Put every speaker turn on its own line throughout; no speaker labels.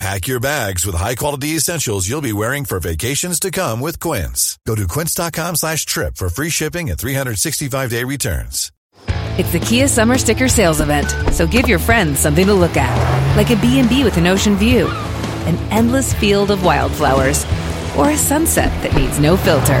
Pack your bags with high-quality essentials you'll be wearing for vacations to come with Quince. Go to quince.com slash trip for free shipping and 365-day returns.
It's the Kia Summer Sticker Sales Event, so give your friends something to look at. Like a B&B with an ocean view, an endless field of wildflowers, or a sunset that needs no filter.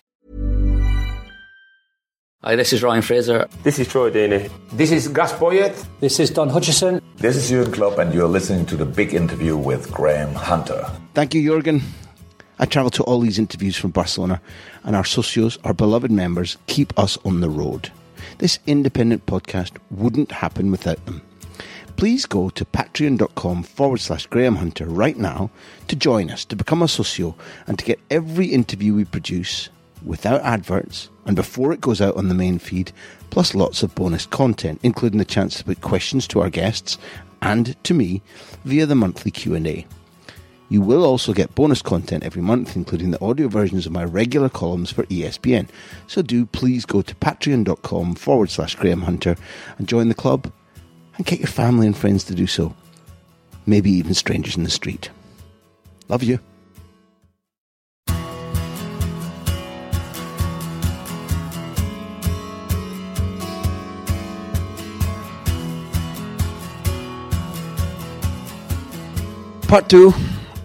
Hi, this is Ryan Fraser.
This is Troy Deeney.
This is Gus Poyet.
This is Don Hutchison.
This is Jurgen Klopp, and you're listening to the big interview with Graham Hunter.
Thank you, Jurgen. I travel to all these interviews from Barcelona, and our socios, our beloved members, keep us on the road. This independent podcast wouldn't happen without them. Please go to patreon.com forward slash Graham Hunter right now to join us, to become a socio, and to get every interview we produce without adverts and before it goes out on the main feed, plus lots of bonus content, including the chance to put questions to our guests and to me via the monthly Q&A. You will also get bonus content every month, including the audio versions of my regular columns for ESPN. So do please go to patreon.com forward slash Graham Hunter and join the club and get your family and friends to do so. Maybe even strangers in the street. Love you. Part two,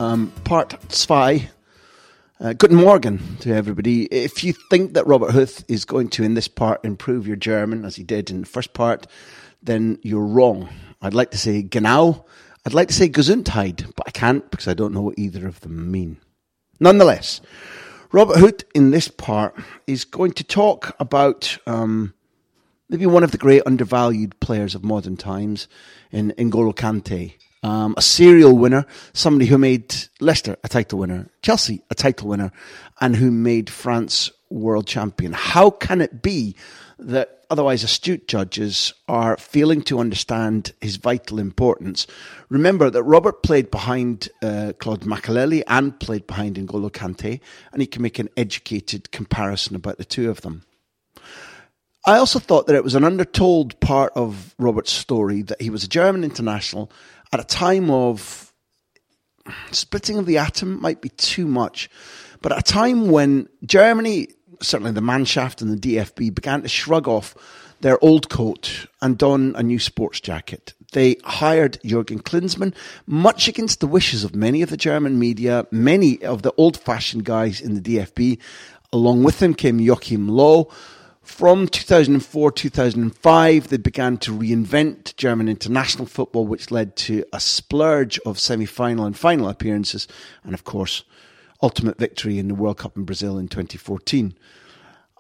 um, part zwei. Uh, guten Morgen to everybody. If you think that Robert Huth is going to, in this part, improve your German as he did in the first part, then you're wrong. I'd like to say genau. I'd like to say Gesundheit, but I can't because I don't know what either of them mean. Nonetheless, Robert Huth in this part is going to talk about um, maybe one of the great undervalued players of modern times in N'Golo Kante. Um, a serial winner, somebody who made Leicester a title winner, Chelsea a title winner, and who made France world champion. How can it be that otherwise astute judges are failing to understand his vital importance? Remember that Robert played behind uh, Claude Makelele and played behind N'Golo Kante, and he can make an educated comparison about the two of them. I also thought that it was an undertold part of Robert's story that he was a German international at a time of splitting of the atom might be too much, but at a time when Germany, certainly the Mannschaft and the DFB, began to shrug off their old coat and don a new sports jacket. They hired Jurgen Klinsmann, much against the wishes of many of the German media, many of the old fashioned guys in the DFB. Along with him came Joachim Low. From 2004 2005, they began to reinvent German international football, which led to a splurge of semi final and final appearances, and of course, ultimate victory in the World Cup in Brazil in 2014.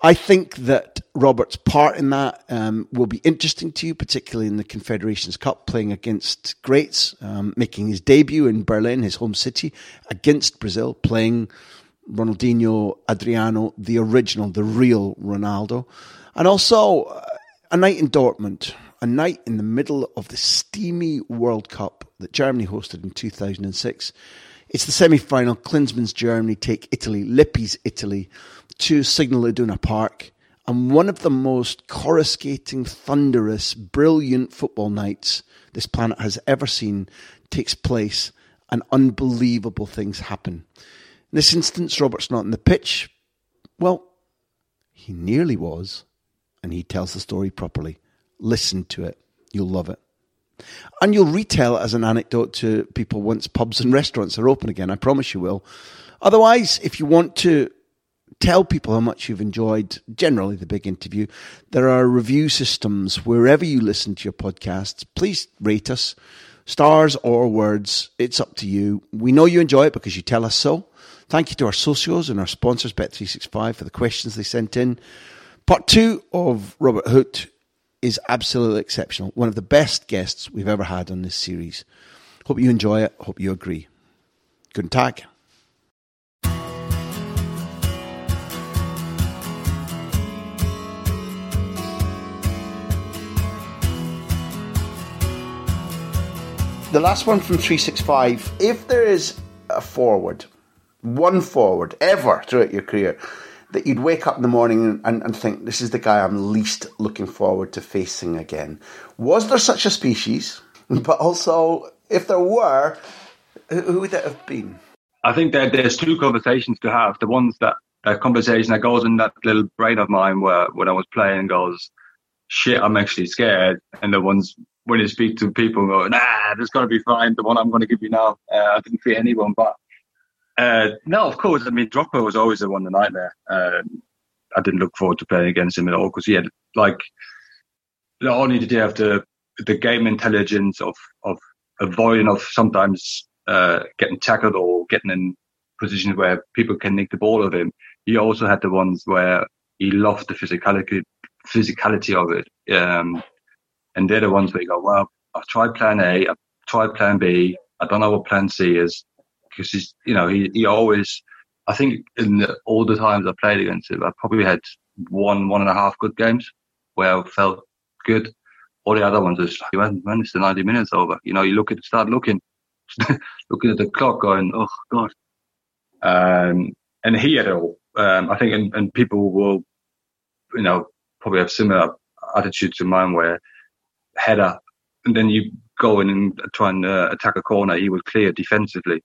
I think that Robert's part in that um, will be interesting to you, particularly in the Confederations Cup, playing against greats, um, making his debut in Berlin, his home city, against Brazil, playing Ronaldinho, Adriano, the original, the real Ronaldo. And also uh, a night in Dortmund, a night in the middle of the steamy World Cup that Germany hosted in 2006. It's the semi final. Klinsmann's Germany take Italy, Lippi's Italy, to Signal Iduna Park. And one of the most coruscating, thunderous, brilliant football nights this planet has ever seen takes place, and unbelievable things happen. This instance, Robert's not in the pitch. Well, he nearly was, and he tells the story properly. Listen to it. You'll love it. And you'll retell it as an anecdote to people once pubs and restaurants are open again. I promise you will. Otherwise, if you want to tell people how much you've enjoyed generally the big interview, there are review systems wherever you listen to your podcasts. Please rate us. Stars or words, it's up to you. We know you enjoy it because you tell us so. Thank you to our socios and our sponsors, Bet365, for the questions they sent in. Part two of Robert Huth is absolutely exceptional. One of the best guests we've ever had on this series. Hope you enjoy it. Hope you agree. Guten Tag. The last one from 365. If there is a forward, one forward ever throughout your career, that you'd wake up in the morning and, and think, this is the guy I'm least looking forward to facing again. Was there such a species? But also, if there were, who would that have been?
I think that there's two conversations to have. The ones that conversation that goes in that little brain of mine where when I was playing goes, shit, I'm actually scared. And the ones when you speak to people go, nah, this going to be fine. The one I'm going to give you now, uh, I didn't fear anyone. But uh, no, of course, I mean, Drogba was always the one the nightmare. Um, I didn't look forward to playing against him at all because he had like not only did he have the the game intelligence of of avoiding of sometimes uh, getting tackled or getting in positions where people can nick the ball of him. He also had the ones where he loved the physicality physicality of it. Um, and they're the ones where you go, well, I've tried plan A, I've tried plan B, I don't know what plan C is. Because he's, you know, he, he always, I think in the, all the times I played against him, I probably had one, one and a half good games where I felt good. All the other ones is like, when, when is the 90 minutes over? You know, you look at, start looking, looking at the clock going, oh God. Um, and he had it all. Um, I think, and, and people will, you know, probably have similar attitudes to mine where header, and then you go in and try and uh, attack a corner, he would clear defensively.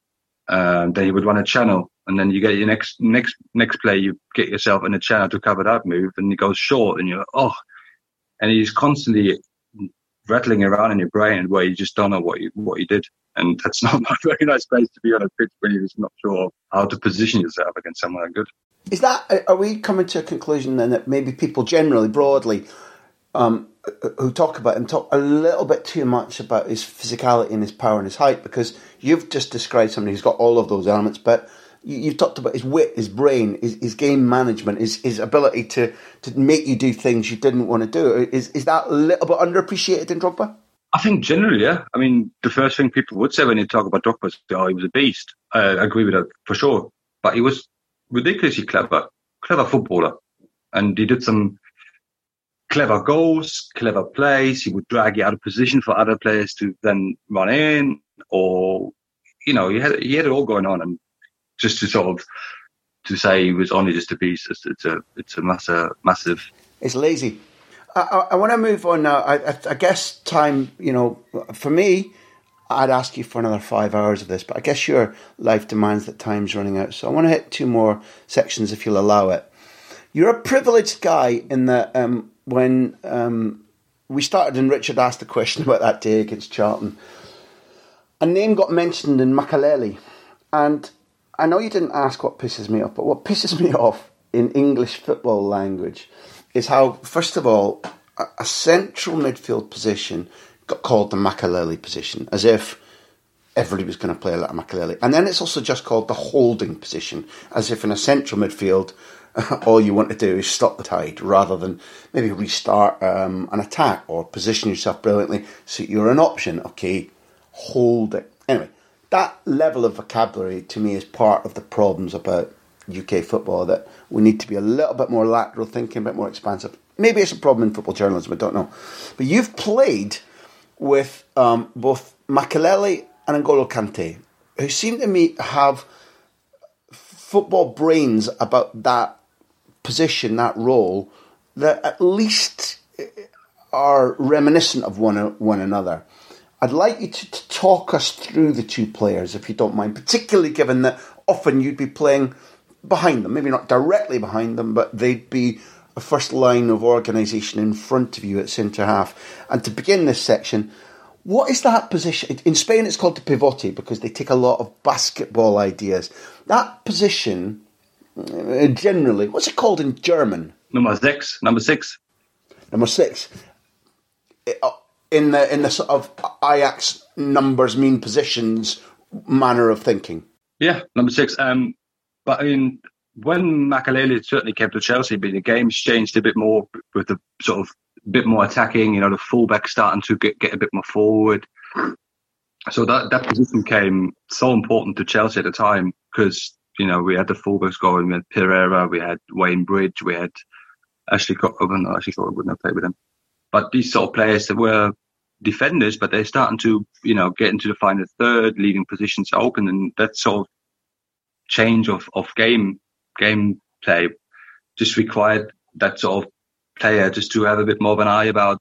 Um, then you would run a channel, and then you get your next next next play, you get yourself in a channel to cover that move, and he goes short, and you're like, oh, and he's constantly rattling around in your brain where you just don't know what you what you did, and that's not a very nice place to be on a pitch when you're just not sure how to position yourself against someone that good.
Is that are we coming to a conclusion then that maybe people generally broadly um, who talk about him talk a little bit too much about his physicality and his power and his height because you've just described somebody who's got all of those elements, but you, have talked about his wit, his brain, his, his game management, his, his ability to, to make you do things you didn't want to do. Is is that a little bit underappreciated in Drogba?
I think generally, yeah. I mean, the first thing people would say when you talk about Drogba is, "Oh, he was a beast." I agree with that for sure, but he was ridiculously clever, clever footballer, and he did some clever goals, clever plays. He would drag you out of position for other players to then run in, or you know, he had he had it all going on, and just to sort of to say he was only just a beast, it's, a it's a massive massive.
It's lazy. I, I, I want to move on now. I, I, guess time, you know, for me, I'd ask you for another five hours of this, but I guess your life demands that time's running out. So I want to hit two more sections if you'll allow it. You're a privileged guy in that um, when um, we started and Richard asked a question about that day against Charlton, a name got mentioned in Makelele. And I know you didn't ask what pisses me off, but what pisses me off in English football language is how, first of all, a, central midfield position got called the Makelele position, as if everybody was going to play like Makelele. And then it's also just called the holding position, as if in a central midfield, all you want to do is stop the tide rather than maybe restart um, an attack or position yourself brilliantly so you're an option. Okay, hold it. Anyway, that level of vocabulary to me is part of the problems about UK football that we need to be a little bit more lateral thinking, a bit more expansive. Maybe it's a problem in football journalism, I don't know. But you've played with um, both Makelele and N'Golo Kante, who seem to me have football brains about that position, that role, that at least are reminiscent of one, one another. I'd like you to, to talk us through the two players, if you don't mind, particularly given that often you'd be playing behind them, maybe not directly behind them, but they'd be a first line of organisation in front of you at centre half. And to begin this section, what is that position? In Spain, it's called the pivote because they take a lot of basketball ideas. That position generally. What's it called in German?
Number six. Number six.
Number six. Uh, in the in the sort of Ajax numbers mean positions manner of thinking.
Yeah, number six. Um, But I mean, when Makelele certainly came to Chelsea, but the game's changed a bit more with the sort of bit more attacking. You know, the fullback starting to get get a bit more forward. So that that position came so important to Chelsea at the time because you know we had the fullbacks going, we had Ferreira, we had Wayne Bridge, we had Ashley Cotton. Oh, Ashley Cotton wouldn't have played with him, but these sort of players that were defenders, but they're starting to you know get into the final third, leaving positions open, and that sort of change of of game gameplay just required that sort of player just to have a bit more of an eye about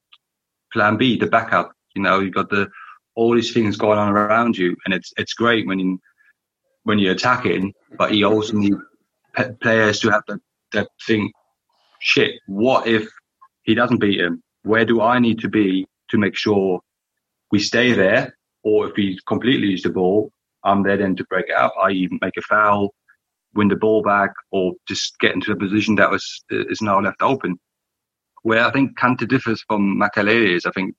plan B, the backup. You know, you've got the all these things going on around you, and it's it's great when you when you're attacking, but you also need players to have that think, shit, what if he doesn't beat him? Where do I need to be to make sure we stay there? Or if he completely lose the ball, I'm there then to break it up, i.e., make a foul, win the ball back, or just get into a position that was is now left open. Where I think Kante differs from Makelele is I think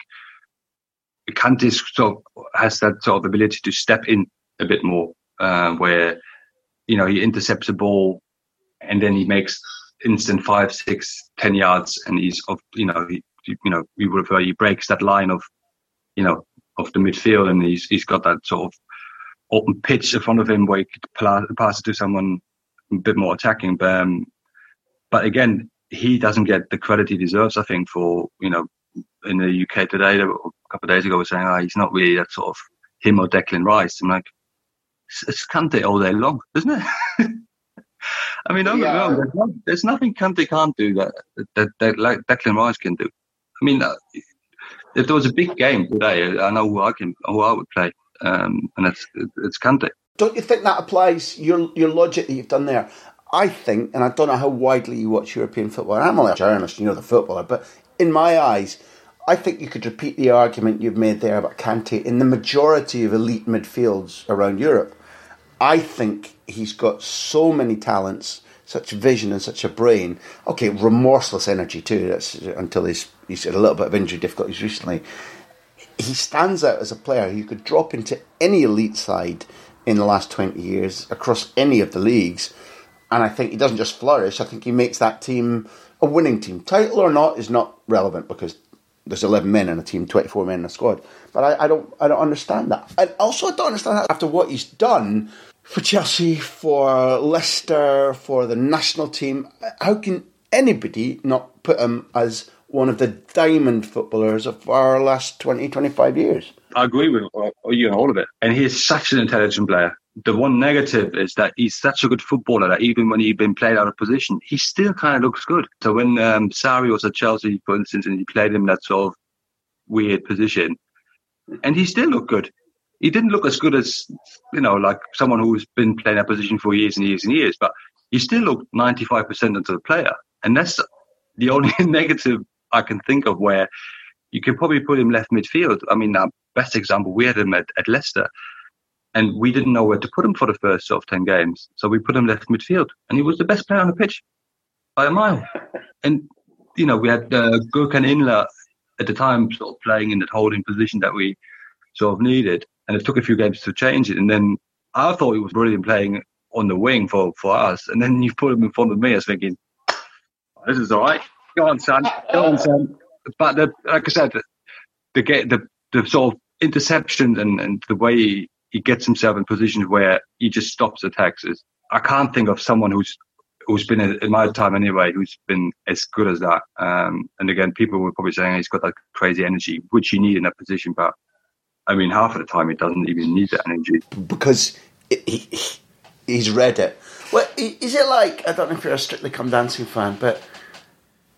Kante sort of has that sort of ability to step in a bit more, uh, where you know he intercepts a ball and then he makes instant five, six, ten yards, and he's of you know he, you know we would he breaks that line of you know of the midfield, and he's he's got that sort of open pitch in front of him where he could pass it to someone a bit more attacking. But, um, but again, he doesn't get the credit he deserves. I think for you know in the UK today, a couple of days ago, was saying, oh, he's not really that sort of him or Declan Rice. I'm like, it's, Kante all day long, isn't it? I mean, don't yeah. get wrong. There's, nothing Kante can't do that that, that like Declan Rice can do. I mean, uh, if there was a big game today, I know who I can, who I would play, um, and it's it's Kante.
Don't you think that applies your your logic that you've done there? I think, and I don't know how widely you watch European football. I'm only a journalist, you know, the footballer, but in my eyes, I think you could repeat the argument you've made there about Kante in the majority of elite midfields around Europe. I think he's got so many talents, such vision and such a brain. Okay, remorseless energy too. That's until he's he's had a little bit of injury difficulties recently. He stands out as a player who could drop into any elite side in the last twenty years across any of the leagues, and I think he doesn't just flourish. I think he makes that team a winning team. Title or not is not relevant because there's 11 men in a team, 24 men in a squad. But I, I don't I don't understand that. And also I don't understand that after what he's done for Chelsea, for Leicester, for the national team, how can anybody not put him as one of the diamond footballers of our last 20, 25 years?
I agree with you on all of it. And he's such an intelligent player the one negative is that he's such a good footballer that even when he's been played out of position, he still kind of looks good. So when um, was at Chelsea, for instance, and he played him that sort of weird position, and he still looked good. He didn't look as good as you know, like someone who's been playing that position for years and years and years, but he still looked ninety five percent into the player, and that's the only negative I can think of where you could probably put him left midfield. I mean, our best example we had him at, at Leicester and we didn't know where to put him for the first sort of 10 games. So we put him left midfield and he was the best player on the pitch by a mile. and, you know, we had uh, Gökhan Inler at the time sort of playing in that holding position that we sort of needed. And it took a few games to change it. And then I thought he was brilliant playing on the wing for, for us. And then you put him in front of me, I was thinking, oh, this is all right. Go on, son. Go on, son. But the, like I said, the, the, the, the sort of interception and, and the way he gets himself in positions where he just stops attacks. Is I can't think of someone who's who's been in my time anyway who's been as good as that. Um, and again, people were probably saying he's got that crazy energy, which you need in that position, but I mean, half of the time he doesn't even need that energy
because he, he's read it. Well, is it like I don't know if you're a Strictly Come Dancing fan, but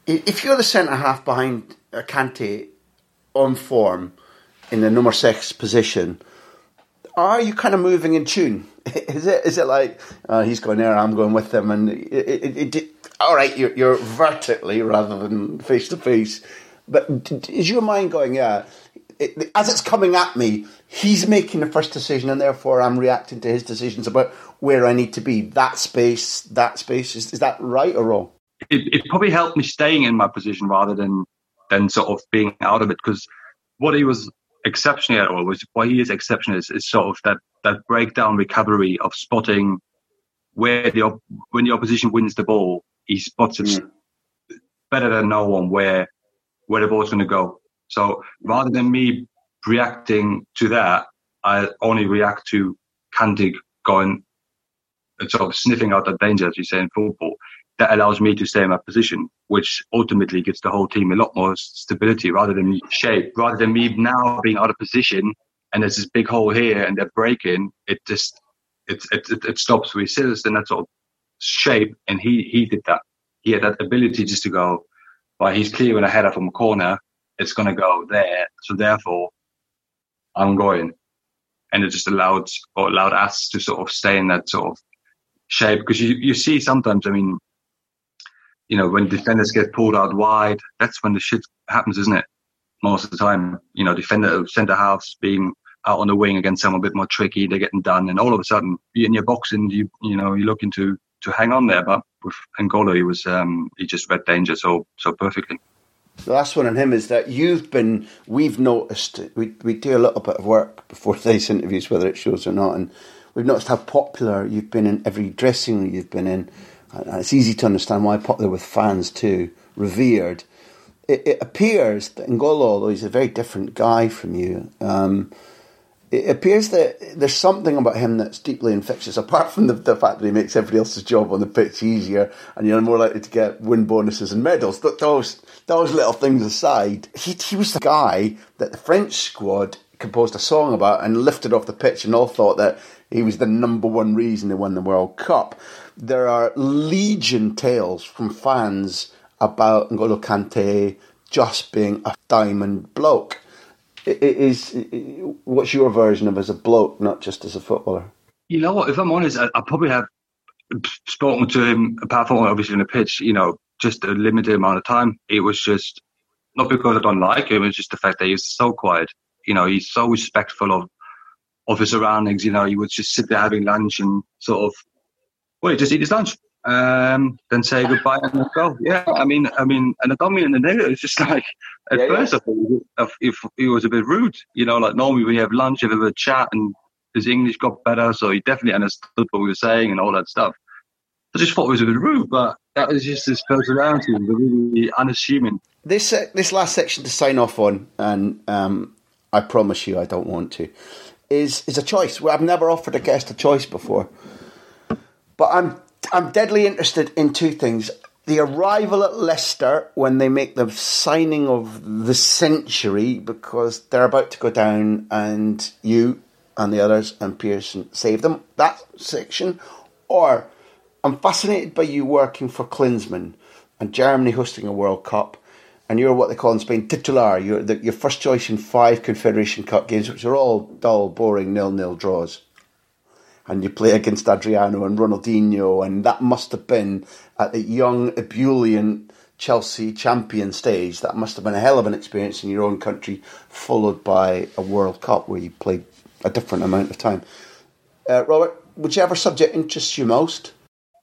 if you're the centre half behind a Kante on form in the number six position are you kind of moving in tune? Is it is it like uh, he's going there, I'm going with him, and it, it, it, all right, you're, you're vertically rather than face to face. But is your mind going, yeah, as it's coming at me, he's making the first decision, and therefore I'm reacting to his decisions about where I need to be. That space, that space. Is, is that right or wrong?
It, it probably helped me staying in my position rather than than sort of being out of it because what he was exceptionally at all, which why he is exceptional is, is sort of that, that breakdown recovery of spotting where the op- when the opposition wins the ball, he spots it mm. better than no one where where the ball's going to go. So rather than me reacting to that, I only react to Kante going and sort of sniffing out the danger, as you say in football. That allows me to stay in my position, which ultimately gives the whole team a lot more stability rather than shape. Rather than me now being out of position and there's this big hole here and they're breaking, it just it it, it, it stops scissors in that sort of shape. And he he did that. He had that ability just to go, well, he's clearing a header from a corner. It's going to go there. So therefore, I'm going. And it just allowed or allowed us to sort of stay in that sort of shape because you, you see sometimes, I mean, you know, when defenders get pulled out wide, that's when the shit happens, isn't it? Most of the time, you know, defender centre halves being out on the wing against someone a bit more tricky, they're getting done, and all of a sudden you're in your box and you you know you're looking to to hang on there. But with N'Golo, he was um, he just read danger so so perfectly.
The last one on him is that you've been, we've noticed, we, we do a little bit of work before these interviews, whether it shows or not, and we've noticed how popular you've been in every dressing room you've been in. And it's easy to understand why popular with fans too, revered. It, it appears that N'Golo, although he's a very different guy from you, um, it appears that there's something about him that's deeply infectious, apart from the, the, fact that he makes everybody else's job on the pitch easier and you're more likely to get win bonuses and medals. But those, those little things aside, he, he was the guy that the French squad composed a song about and lifted off the pitch and all thought that he was the number one reason they won the World Cup. There are legion tales from fans about N'Golo Kante just being a diamond bloke is what's your version of as a bloke, not just as a footballer?
You know what? If I'm honest, I, I probably have spoken to him apart from obviously in the pitch. You know, just a limited amount of time. It was just not because I don't like him. It's just the fact that he's so quiet. You know, he's so respectful of of his surroundings. You know, he would just sit there having lunch and sort of, well, just eat his lunch um, then say goodbye and let go. Yeah, I mean, I mean, and I don't mean in the negative. It's just like at yeah, first, yeah. I thought if he was a bit rude, you know, like normally when you have lunch, you have a chat, and his English got better, so he definitely understood what we were saying and all that stuff. I just thought it was a bit rude, but that was just his personality, really unassuming.
This uh, this last section to sign off on, and um, I promise you, I don't want to, is is a choice. Well, I've never offered a guest a choice before, but I'm I'm deadly interested in two things. The arrival at Leicester when they make the signing of the century because they're about to go down and you and the others and Pearson save them. That section. Or I'm fascinated by you working for Klinsmann and Germany hosting a World Cup and you're what they call in Spain titular. You're the, your first choice in five Confederation Cup games, which are all dull, boring, nil-nil draws and you play against Adriano and Ronaldinho, and that must have been at the young ebullient Chelsea champion stage. That must have been a hell of an experience in your own country, followed by a World Cup where you played a different amount of time. Uh, Robert, whichever subject interests you most?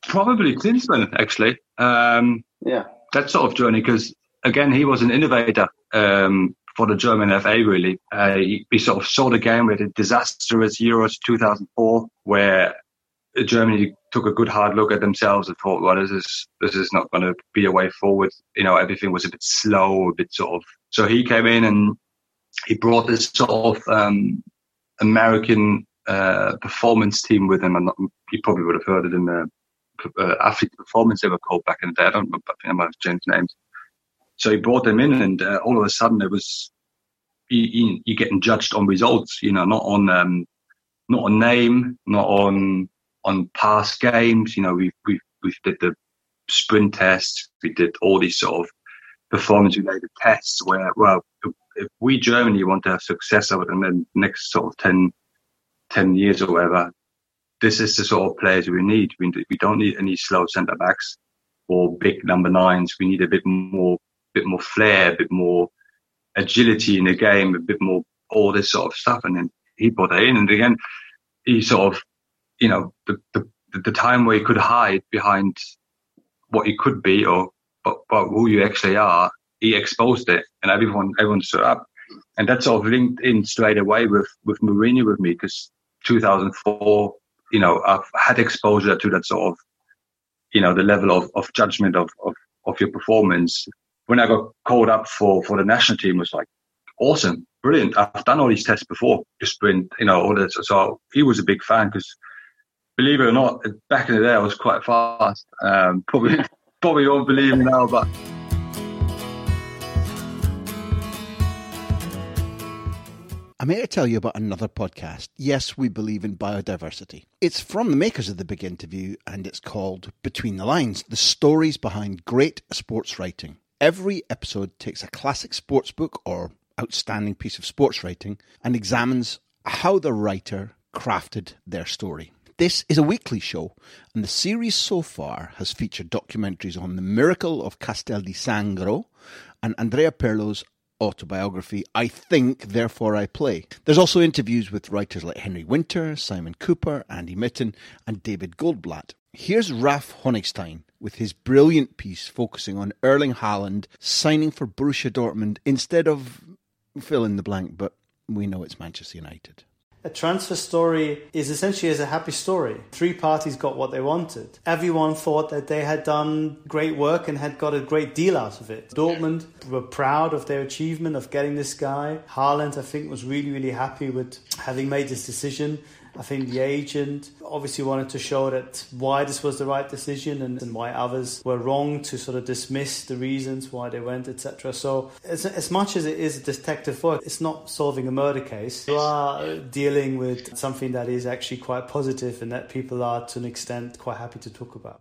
Probably Klinsmann, actually. Um,
yeah,
that sort of journey because again, he was an innovator. Um, for the German FA, really. Uh, we sort of saw the game with a disastrous Euros 2004, where Germany took a good hard look at themselves and thought, well, this is this is not going to be a way forward. You know, everything was a bit slow, a bit sort of. So he came in and he brought this sort of um, American uh, performance team with him, and you probably would have heard it in the uh, Athlete Performance they were called back in the day. I don't remember. I think I might have changed names. So he brought them in, and uh, all of a sudden it was you, are getting judged on results. You know, not on um, not on name, not on on past games. You know, we we we did the sprint tests, we did all these sort of performance related tests where well, if we Germany want to have success over the next sort of 10, 10 years or whatever, this is the sort of players we need. We, we don't need any slow centre backs or big number nines. We need a bit more bit more flair, a bit more agility in the game, a bit more all this sort of stuff. And then he put that in. And again, he sort of, you know, the, the, the time where he could hide behind what he could be or but, but who you actually are, he exposed it and everyone, everyone stood up. And that sort of linked in straight away with, with Mourinho with me because 2004, you know, I've had exposure to that sort of, you know, the level of, of judgment of, of, of your performance. When I got called up for, for the national team was like, awesome, brilliant. I've done all these tests before, the sprint, you know, all this. So he was a big fan because believe it or not, back in the day I was quite fast. Um, probably, probably won't believe me now, but
I'm here to tell you about another podcast. Yes, we believe in biodiversity. It's from the makers of the big interview and it's called Between the Lines The Stories Behind Great Sports Writing. Every episode takes a classic sports book or outstanding piece of sports writing and examines how the writer crafted their story. This is a weekly show, and the series so far has featured documentaries on the miracle of Castel di Sangro and Andrea Pirlo's autobiography, I Think, Therefore I Play. There's also interviews with writers like Henry Winter, Simon Kuper, Andy Mitten, and David Goldblatt. Here's Ralf Honigstein with his brilliant piece focusing on Erling Haaland signing for Borussia Dortmund instead of fill in the blank, but we know it's Manchester United.
A transfer story is essentially as a happy story. Three parties got what they wanted. Everyone thought that they had done great work and had got a great deal out of it. Dortmund were proud of their achievement of getting this guy. Haaland, I think, was really, really happy with having made this decision. I think the agent obviously wanted to show that why this was the right decision and, and why others were wrong to sort of dismiss the reasons why they went, etc. So, as, as much as it is a detective work, it's not solving a murder case. You are dealing with something that is actually quite positive and that people are, to an extent, quite happy to talk about.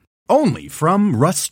only from Rust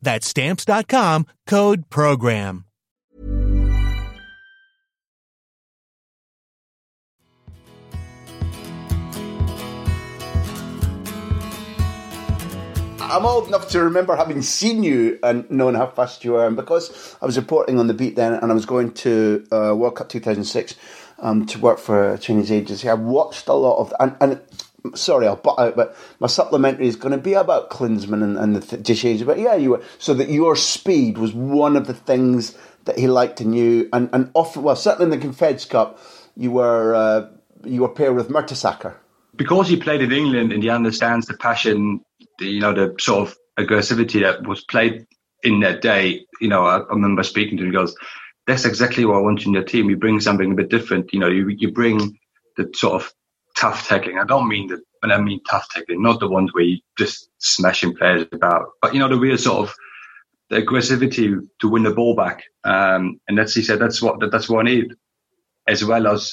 That's stamps.com code program.
I'm old enough to remember having seen you and knowing how fast you are. And because I was reporting on the beat then and I was going to uh, World Cup 2006 um, to work for a Chinese agency, I watched a lot of. And, and sorry, I'll butt out, but my supplementary is going to be about Klinsmann and, and the dishes. But yeah, you were so that your speed was one of the things that he liked in you, and and often, well, certainly in the Confeds Cup, you were uh, you were paired with Mertesacker
because he played in England and he understands the passion, the, you know, the sort of aggressivity that was played in that day. You know, I, I remember speaking to him. He goes, "That's exactly what I want in your team. You bring something a bit different. You know, you you bring the sort of tough tackling. I don't mean that when I mean tough tackling, not the ones where you just smashing players about, but you know the real sort of the aggressivity to win the ball back. Um, and that's he said that's what that's what I need, as well as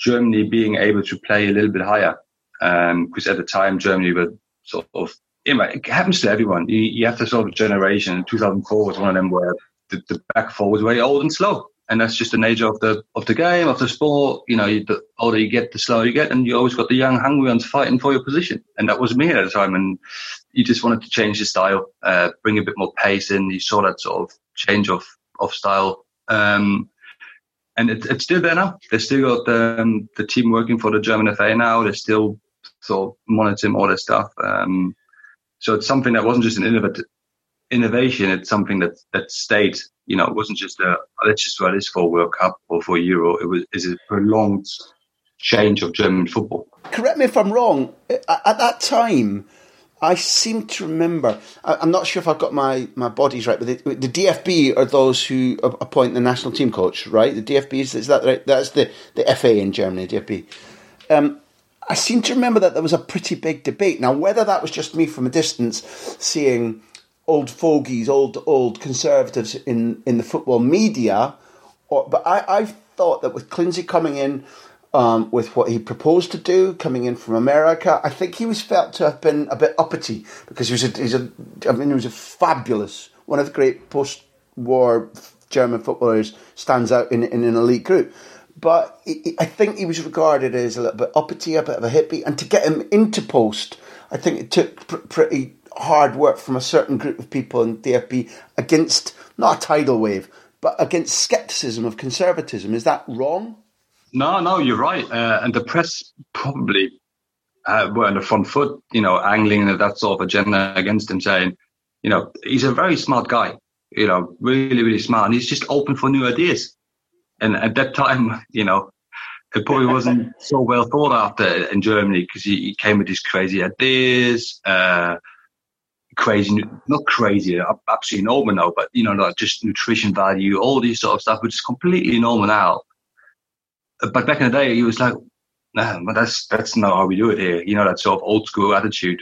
Germany being able to play a little bit higher. Because um, at the time Germany were sort of you know, it happens to everyone. You, you have to sort of generation. 2004 was one of them where the, the back four was very old and slow and that's just the nature of the of the game of the sport. You know, the older you get, the slower you get, and you always got the young, hungry ones fighting for your position. And that was me at the time. And you just wanted to change the style, uh, bring a bit more pace in. You saw that sort of change of of style. Um, and it, it's still there now. They still got the, um, the team working for the German FA now. They're still sort of monitoring all this stuff. Um, so it's something that wasn't just an innovative innovation. It's something that that stayed you know, it wasn't just a let's just try this for World Cup or for Euro. It was is a prolonged change of German football.
Correct me if I'm wrong. At that time, I seem to remember. I'm not sure if I've got my, my bodies right, but the, the DFB are those who appoint the national team coach, right? The DFB is, is that right? That's the the FA in Germany, DFB. Um, I seem to remember that there was a pretty big debate. Now, whether that was just me from a distance seeing old fogies, old old conservatives in, in the football media. Or, but I, I thought that with Klinsi coming in um, with what he proposed to do, coming in from America, I think he was felt to have been a bit uppity because he was a, he's a I mean, he was a fabulous, one of the great post-war German footballers, stands out in, in an elite group. But I think he was regarded as a little bit uppity, a bit of a hippie, and to get him into post, I think it took pr- pretty hard work from a certain group of people in DFB against not a tidal wave, but against scepticism of conservatism. Is that wrong?
No, no, you're right. Uh, and the press probably uh, were on the front foot, you know, angling that sort of agenda against him, saying, you know, he's a very smart guy, you know, really, really smart, and he's just open for new ideas. And at that time, you know, it probably wasn't so well thought after in Germany because he, he, came with these crazy ideas. Uh, crazy, not crazy, absolutely normal now, but you know, like just nutrition value, all these sort of stuff, which is completely normal now. But back in the day, he was like, nah, but that's that's not how we do it here. You know, that sort of old school attitude.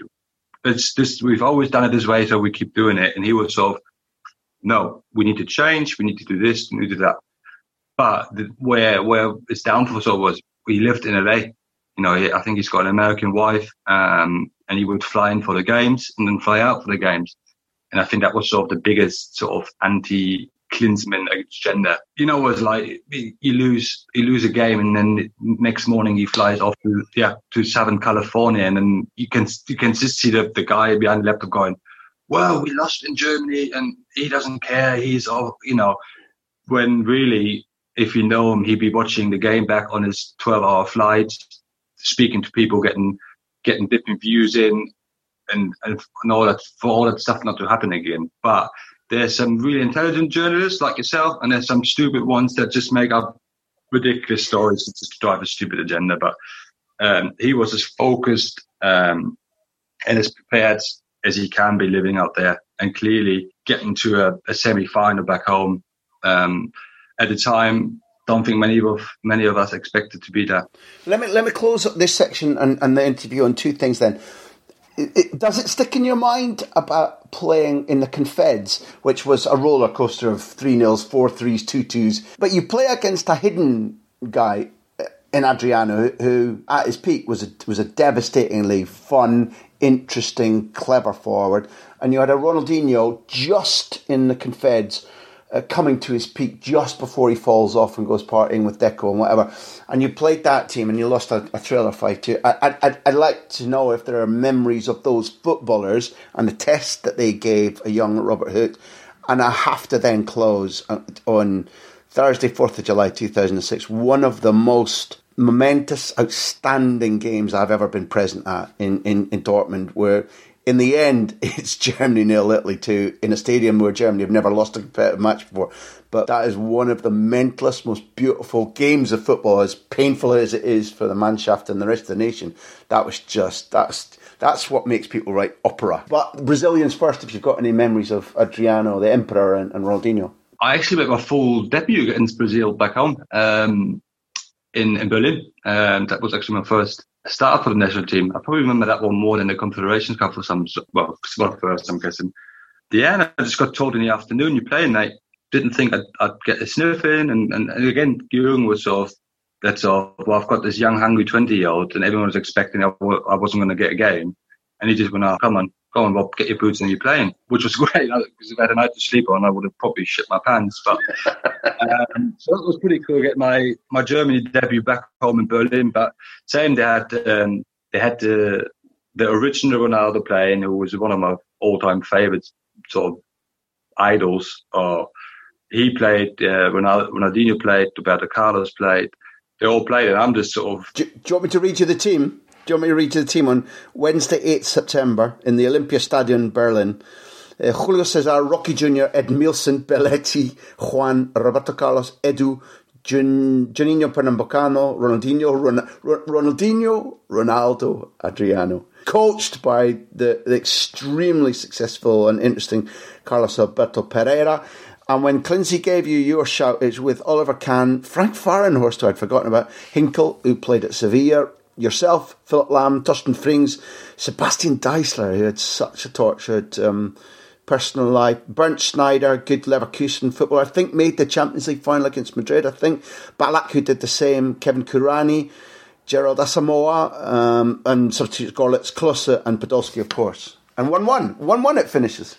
It's this we've always done it this way, so we keep doing it. And he was sort of, no, we need to change. We need to do this. We need to do that. But the, where where his downfall sort of was, he lived in LA. You know, I think he's got an American wife. Um, and he would fly in for the games and then fly out for the games. And I think that was sort of the biggest sort of anti Klinsmann agenda. You know, was like you lose you lose a game and then next morning he flies off to yeah to Southern California and then you can you can just see the, the guy behind the laptop going, well, we lost in Germany and he doesn't care. He's all you know, when really if you know him, he'd be watching the game back on his 12 hour flight, speaking to people, getting getting different views in and, and, and all that for all that stuff not to happen again. But there's some really intelligent journalists like yourself, and there's some stupid ones that just make up ridiculous stories to drive a stupid agenda. But um, he was as focused um, and as prepared as he can be living out there, and clearly getting to a, a semi-final back home. Um, at the time, don't think many of many of us expected to be there.
Let me let me close up this section and, and the interview on two things. Then, it, it, does it stick in your mind about playing in the Confeds, which was a roller coaster of three nils, four threes, two twos, but you play against a hidden guy uh, in Adriano who, at his peak, was a was a devastatingly fun, interesting, clever forward, and you had a Ronaldinho just in the Confeds uh, coming to his peak just before he falls off and goes partying with Deco and whatever. And you played that team and you lost a, a thriller fight too. I, I, I'd like to know if there are memories of those footballers and the test that they gave a young Robert Huth. And I have to then close on Thursday, 4th of July 2006, one of the most momentous, outstanding games I've ever been present at in, in, in Dortmund, where in the end, it's Germany nil Italy two in a stadium where Germany have never lost a competitive match before. But that is one of the mentalist, most beautiful games of football, as painful as it is for the Mannschaft and the rest of the nation. That was just that's that's what makes people write opera. But Brazilians first, if you've got any memories of Adriano, the Emperor, and, and Ronaldinho.
I actually made my full debut against Brazil back home um, in in Berlin. Um, that was actually my first started for the national team. I probably remember that one more than the Confederations Cup for some, well, well first, I'm guessing. yeah, I just got told in the afternoon you're playing. I didn't think I'd, I'd get a sniff in, and, and, and again, Jürgen was sort of that's all. Well, I've got this young, hungry twenty year old, and everyone was expecting I wasn't going to get a game, and he just went, "Oh, come on, go on, Rob, get your boots and you're playing," which was great because if I had a night to sleep on, I would have probably shit my pants. But um, so that was pretty cool. Get my my Germany debut back home in Berlin, but same they had um, they had the the original Ronaldo playing, who was one of my all time favorites, sort of idols. Or he played, uh, Ronaldo, Ronaldinho played, Roberto Carlos played. They all played, and I'm just sort of.
Do, do you want me to read you the team? Do you want me to read you the team on Wednesday, 8th September in the Olympia Stadion, Berlin? Uh, Julio Cesar, Roque Júnior, Ed Milson, Belletti, Juan, Roberto Carlos, Edu, Jun, Juninho Pernambucano, Ronaldinho, Ron, Ronaldinho, Ronaldo, Adriano. Coached by the, the extremely successful and interesting Carlos Alberto Parreira. And when Klinsi gave you your shout, it's with Oliver Kahn, Frank Fahrenhorst, who I'd forgotten about, Hinkel, who played at Sevilla, yourself, Philipp Lahm, Torsten Frings, Sebastian Deisler, who had such a tortured um, personal life, Bernd Schneider, good Leverkusen footballer, I think made the Champions League final against Madrid, I think, Ballack, who did the same, Kevin Kurányi, Gerald Asamoah, um, and substitutes Gorlitz, Klose, and Podolski, of course. And 1 1. 1 1 it finishes.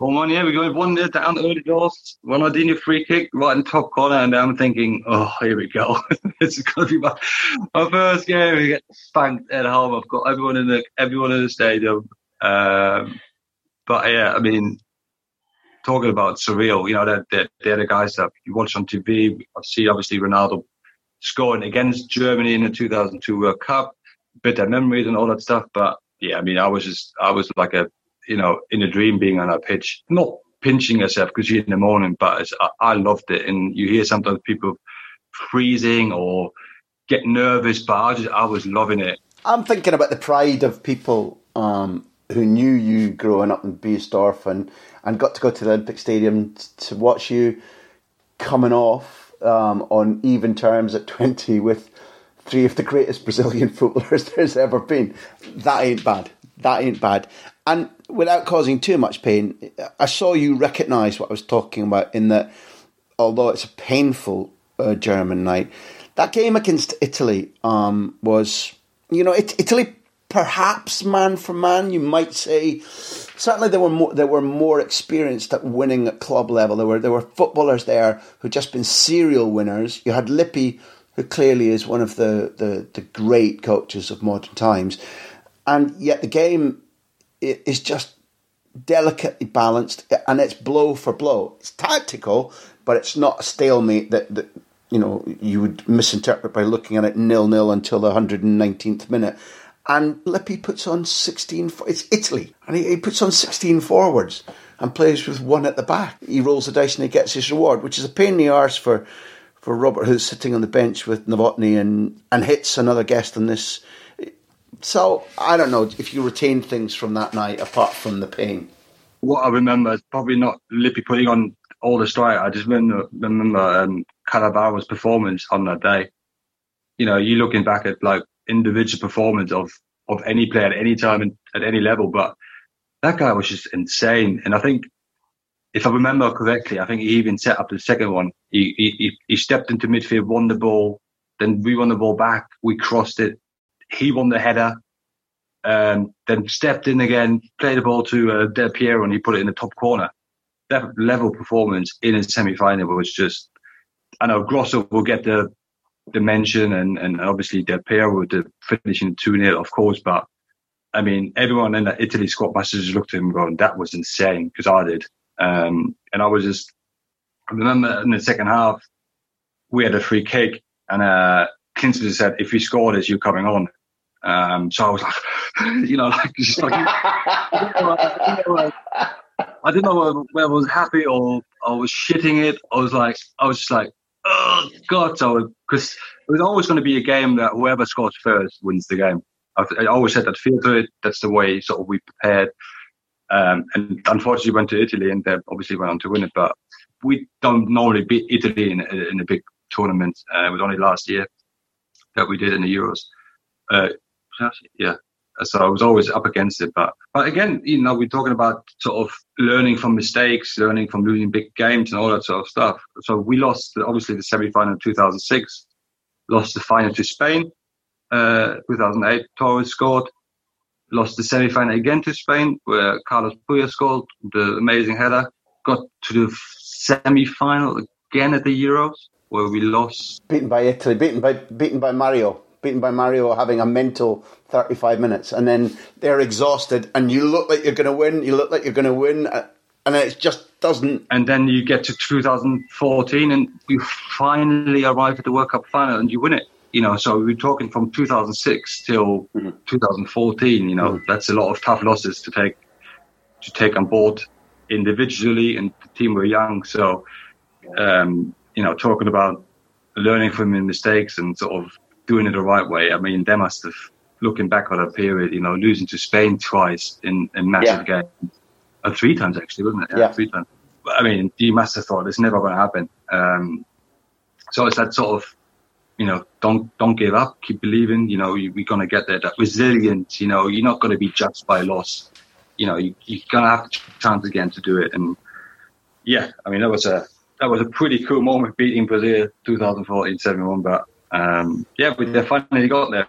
One one, yeah, we go one nil down early doors. Ronaldinho free kick right in top corner, and I'm thinking, oh, here we go. this is going to be my, my first game. We get spanked at home. I've got everyone in the everyone in the stadium. Um, but yeah, I mean, talking about surreal, you know, they're, they're, they're the guys that you watch on TV. I see obviously Ronaldo scoring against Germany in the 2002 World Cup, bit their memories and all that stuff. But yeah, I mean, I was just, I was like a you know, in a dream being on a pitch, not pinching yourself because you're in the morning, but I, I loved it. And you hear sometimes people freezing or get nervous, but I, just, I was loving it.
I'm thinking about the pride of people um, who knew you growing up in Biesdorf and, and got to go to the Olympic Stadium to watch you coming off um, on even terms at 20 with three of the greatest Brazilian footballers there's ever been. That ain't bad. That ain't bad. And without causing too much pain, I saw you recognise what I was talking about in that, although it's a painful uh, German night, that game against Italy um, was, you know, it, Italy perhaps man for man, you might say. Certainly, they were more they were more experienced at winning at club level. There were there were footballers there who'd just been serial winners. You had Lippi, who clearly is one of the, the, the great coaches of modern times, and yet the game is just delicately balanced and it's blow for blow. It's tactical, but it's not a stalemate that, that you know you would misinterpret by looking at it nil nil until the 119th minute. And Lippi puts on 16. It's Italy, and he, he puts on 16 forwards and plays with one at the back. He rolls the dice and he gets his reward, which is a pain in the arse for for Robert, who's sitting on the bench with Nowotny and and hits another guest on this so I don't know if you retain things from that night apart from the pain.
What I remember is probably not Lippi putting on all the strike. I just remember, remember um, performance on that day. You know, you looking back at like individual performance of of any player at any time and at any level, but that guy was just insane. And I think, if I remember correctly, I think he even set up the second one. He he he stepped into midfield, won the ball, then we won the ball back. We crossed it, he won the header, um, then stepped in again, played the ball to uh, Del Piero, and he put it in the top corner. That level performance in a semi final was just. I know Grosso will get the mention, and, and obviously Del Piero with the finishing 2 0, of course, but I mean, everyone in the Italy squad just looked at him going, that was insane, because I did. Um, and I was just, I remember in the second half, we had a free kick, and uh, said, if you score this, you're coming on. Um, so I was like, you know, like, just like, I didn't know whether I was happy or I was shitting it. I was like, I was just like, oh god, so because it was always going to be a game that whoever scores first wins the game. I, I always said that feel to it. That's the way sort of we prepared. Um, and unfortunately, went to Italy and they obviously went on to win it. But we don't normally beat Italy in, in a big tournament. Uh, it was only last year that we did in the Euros. Uh, yeah. So I was always up against it. But but again, you know, we're talking about sort of learning from mistakes, learning from losing big games and all that sort of stuff. So we lost obviously the semi final in 2006, lost the final to Spain. Uh, 2008, Torres scored. Lost the semi final again to Spain, where Carlos Puyol scored the amazing header. Got to the semi final again at the Euros, where we lost.
Beaten by Italy, beaten by beaten by Mario beaten by Mario having a mental 35 minutes, and then they're exhausted, and you look like you're going to win, you look like you're going to win, uh, and it just doesn't.
And then you get to 2014, and you finally arrive at the World Cup final, and you win it. You know, so we're talking from 2006 till mm-hmm. 2014. You know, mm-hmm. that's a lot of tough losses to take to take on board individually, and the team were young, so um, you know, talking about learning from your mistakes and sort of doing it the right way. I mean, they must have, looking back on that period, you know, losing to Spain twice in, in massive yeah. games, uh, three times actually, wasn't it?
Yeah, yeah.
three times. I mean, you must have thought it's never going to happen. Um, so it's that sort of, you know, don't don't give up, keep believing. You know, you, we're going to get there. That resilience. You know, you're not going to be judged by loss. You know, you, you're going to have a chance again to do it. And yeah, I mean, that was a that was a pretty cool moment beating Brazil 2014 7-1. But um, yeah, we they finally got there,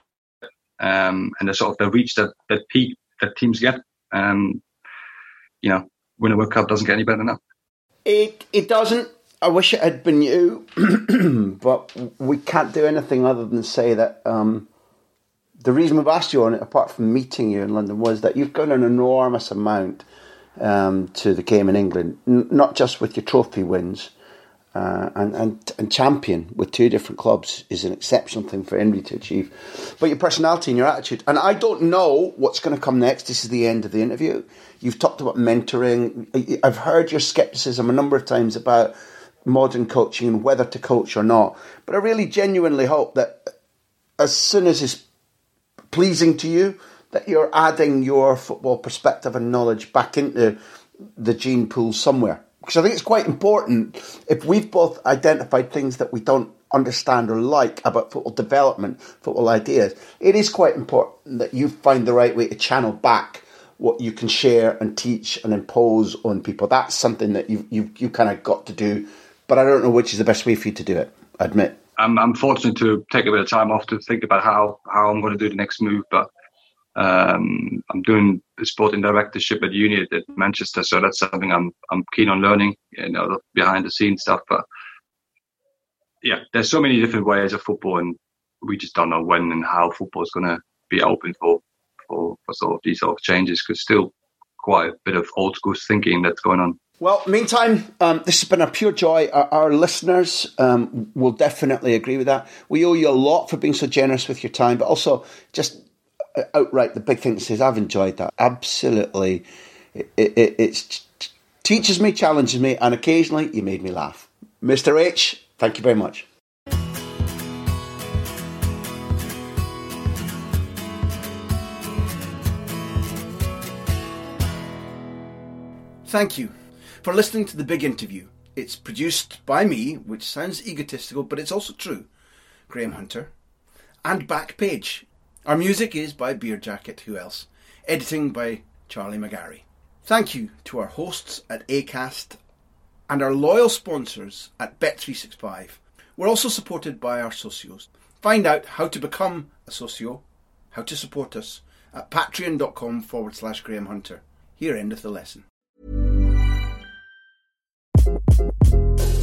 um, and they sort of they reached that, that peak that teams get. Um, you know, win a World Cup doesn't get any better than that.
It it doesn't. I wish it had been you, but we can't do anything other than say that um, the reason we've asked you on it, apart from meeting you in London, was that you've got an enormous amount um, to the game in England, N- not just with your trophy wins, uh, and, and, and champion with two different clubs is an exceptional thing for anybody to achieve. But your personality and your attitude. And I don't know what's going to come next. This is the end of the interview. You've talked about mentoring. I've heard your skepticism a number of times about modern coaching and whether to coach or not. But I really genuinely hope that as soon as it's pleasing to you, that you're adding your football perspective and knowledge back into the gene pool somewhere because I think it's quite important if we've both identified things that we don't understand or like about football development, football ideas, it is quite important that you find the right way to channel back what you can share and teach and impose on people. That's something that you've, you've, you kind of got to do, but I don't know which is the best way for you to do it, I admit.
I'm, I'm fortunate to take a bit of time off to think about how, how I'm going to do the next move, but um, I'm doing sporting directorship at uni at Manchester, so that's something I'm I'm keen on learning. You know, behind the scenes stuff. But yeah, there's so many different ways of football, and we just don't know when and how football is going to be open for for for sort of these sort of changes. Because still quite a bit of old school thinking that's going on.
Well, meantime, um, this has been a pure joy. Our, our listeners um, will definitely agree with that. We owe you a lot for being so generous with your time, but also just outright the big thing is I've enjoyed that absolutely. It, it it's, teaches me, challenges me, and occasionally you made me laugh. Mr. H, thank you very much. Thank you for listening to the big interview. It's produced by me, which sounds egotistical, but it's also true. Graham Hunter and Backpage, our music is by Beer Jacket, who else? Editing by Charlie McGarry. Thank you to our hosts at ACAST and our loyal sponsors at Bet365. We're also supported by our socios. Find out how to become a socio, how to support us at patreon.com forward slash Graham Hunter. Here endeth the lesson.